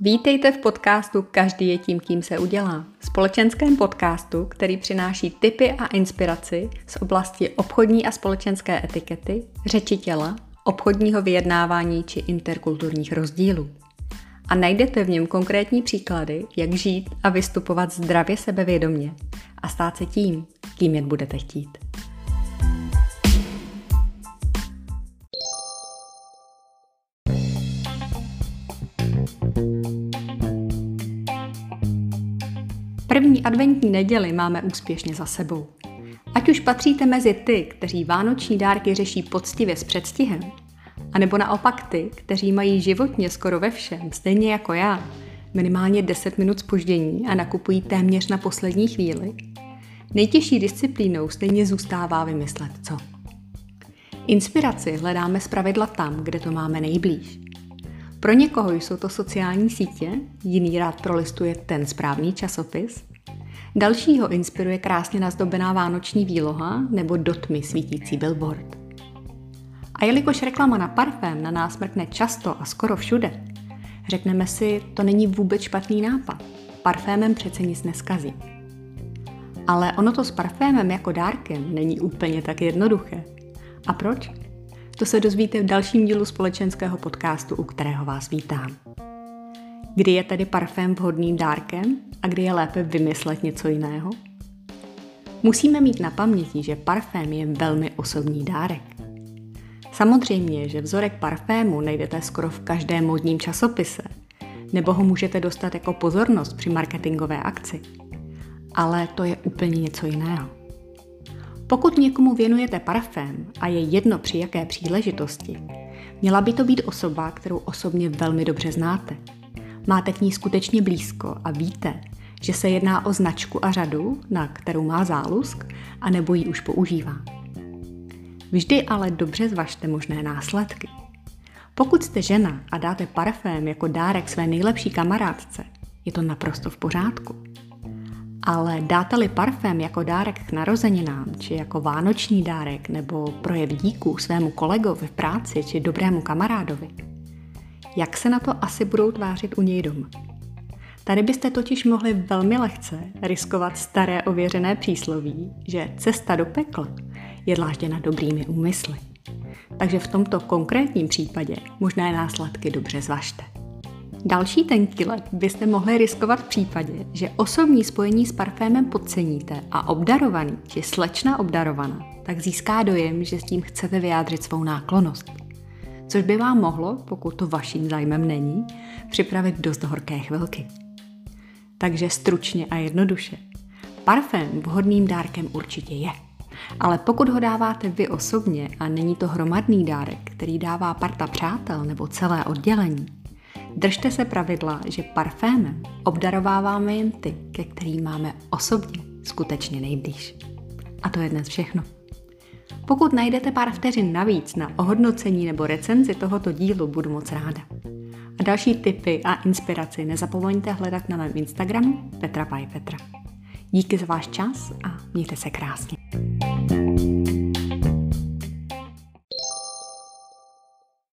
Vítejte v podcastu Každý je tím, kým se udělá. Společenském podcastu, který přináší tipy a inspiraci z oblasti obchodní a společenské etikety, řeči těla, obchodního vyjednávání či interkulturních rozdílů. A najdete v něm konkrétní příklady, jak žít a vystupovat zdravě sebevědomně a stát se tím, kým jen budete chtít. První adventní neděli máme úspěšně za sebou. Ať už patříte mezi ty, kteří vánoční dárky řeší poctivě s předstihem, anebo naopak ty, kteří mají životně skoro ve všem, stejně jako já, minimálně 10 minut spoždění a nakupují téměř na poslední chvíli, nejtěžší disciplínou stejně zůstává vymyslet co. Inspiraci hledáme zpravidla tam, kde to máme nejblíž. Pro někoho jsou to sociální sítě, jiný rád prolistuje ten správný časopis, dalšího inspiruje krásně nazdobená vánoční výloha nebo do tmy svítící billboard. A jelikož reklama na parfém na nás mrkne často a skoro všude, řekneme si, to není vůbec špatný nápad. Parfémem přece nic neskazí. Ale ono to s parfémem jako dárkem není úplně tak jednoduché. A proč? To se dozvíte v dalším dílu společenského podcastu, u kterého vás vítám. Kdy je tedy parfém vhodným dárkem a kdy je lépe vymyslet něco jiného? Musíme mít na paměti, že parfém je velmi osobní dárek. Samozřejmě, že vzorek parfému najdete skoro v každém modním časopise, nebo ho můžete dostat jako pozornost při marketingové akci. Ale to je úplně něco jiného. Pokud někomu věnujete parfém a je jedno při jaké příležitosti, měla by to být osoba, kterou osobně velmi dobře znáte. Máte k ní skutečně blízko a víte, že se jedná o značku a řadu, na kterou má zálusk, a nebo ji už používá. Vždy ale dobře zvažte možné následky. Pokud jste žena a dáte parfém jako dárek své nejlepší kamarádce, je to naprosto v pořádku. Ale dáte-li parfém jako dárek k narozeninám, či jako vánoční dárek nebo projev díků svému kolegovi v práci či dobrému kamarádovi, jak se na to asi budou tvářit u něj doma? Tady byste totiž mohli velmi lehce riskovat staré ověřené přísloví, že cesta do pekla je dlážděna dobrými úmysly. Takže v tomto konkrétním případě možné následky dobře zvažte. Další tenký let byste mohli riskovat v případě, že osobní spojení s parfémem podceníte a obdarovaný či slečna obdarovaná tak získá dojem, že s tím chcete vyjádřit svou náklonost. Což by vám mohlo, pokud to vaším zájmem není, připravit dost horké chvilky. Takže stručně a jednoduše. Parfém vhodným dárkem určitě je. Ale pokud ho dáváte vy osobně a není to hromadný dárek, který dává parta přátel nebo celé oddělení, Držte se pravidla, že parfémem obdarováváme jen ty, ke kterým máme osobně skutečně nejblíž. A to je dnes všechno. Pokud najdete pár vteřin navíc na ohodnocení nebo recenzi tohoto dílu, budu moc ráda. A další tipy a inspiraci nezapomeňte hledat na mém Instagramu Petra Paj Petra. Díky za váš čas a mějte se krásně.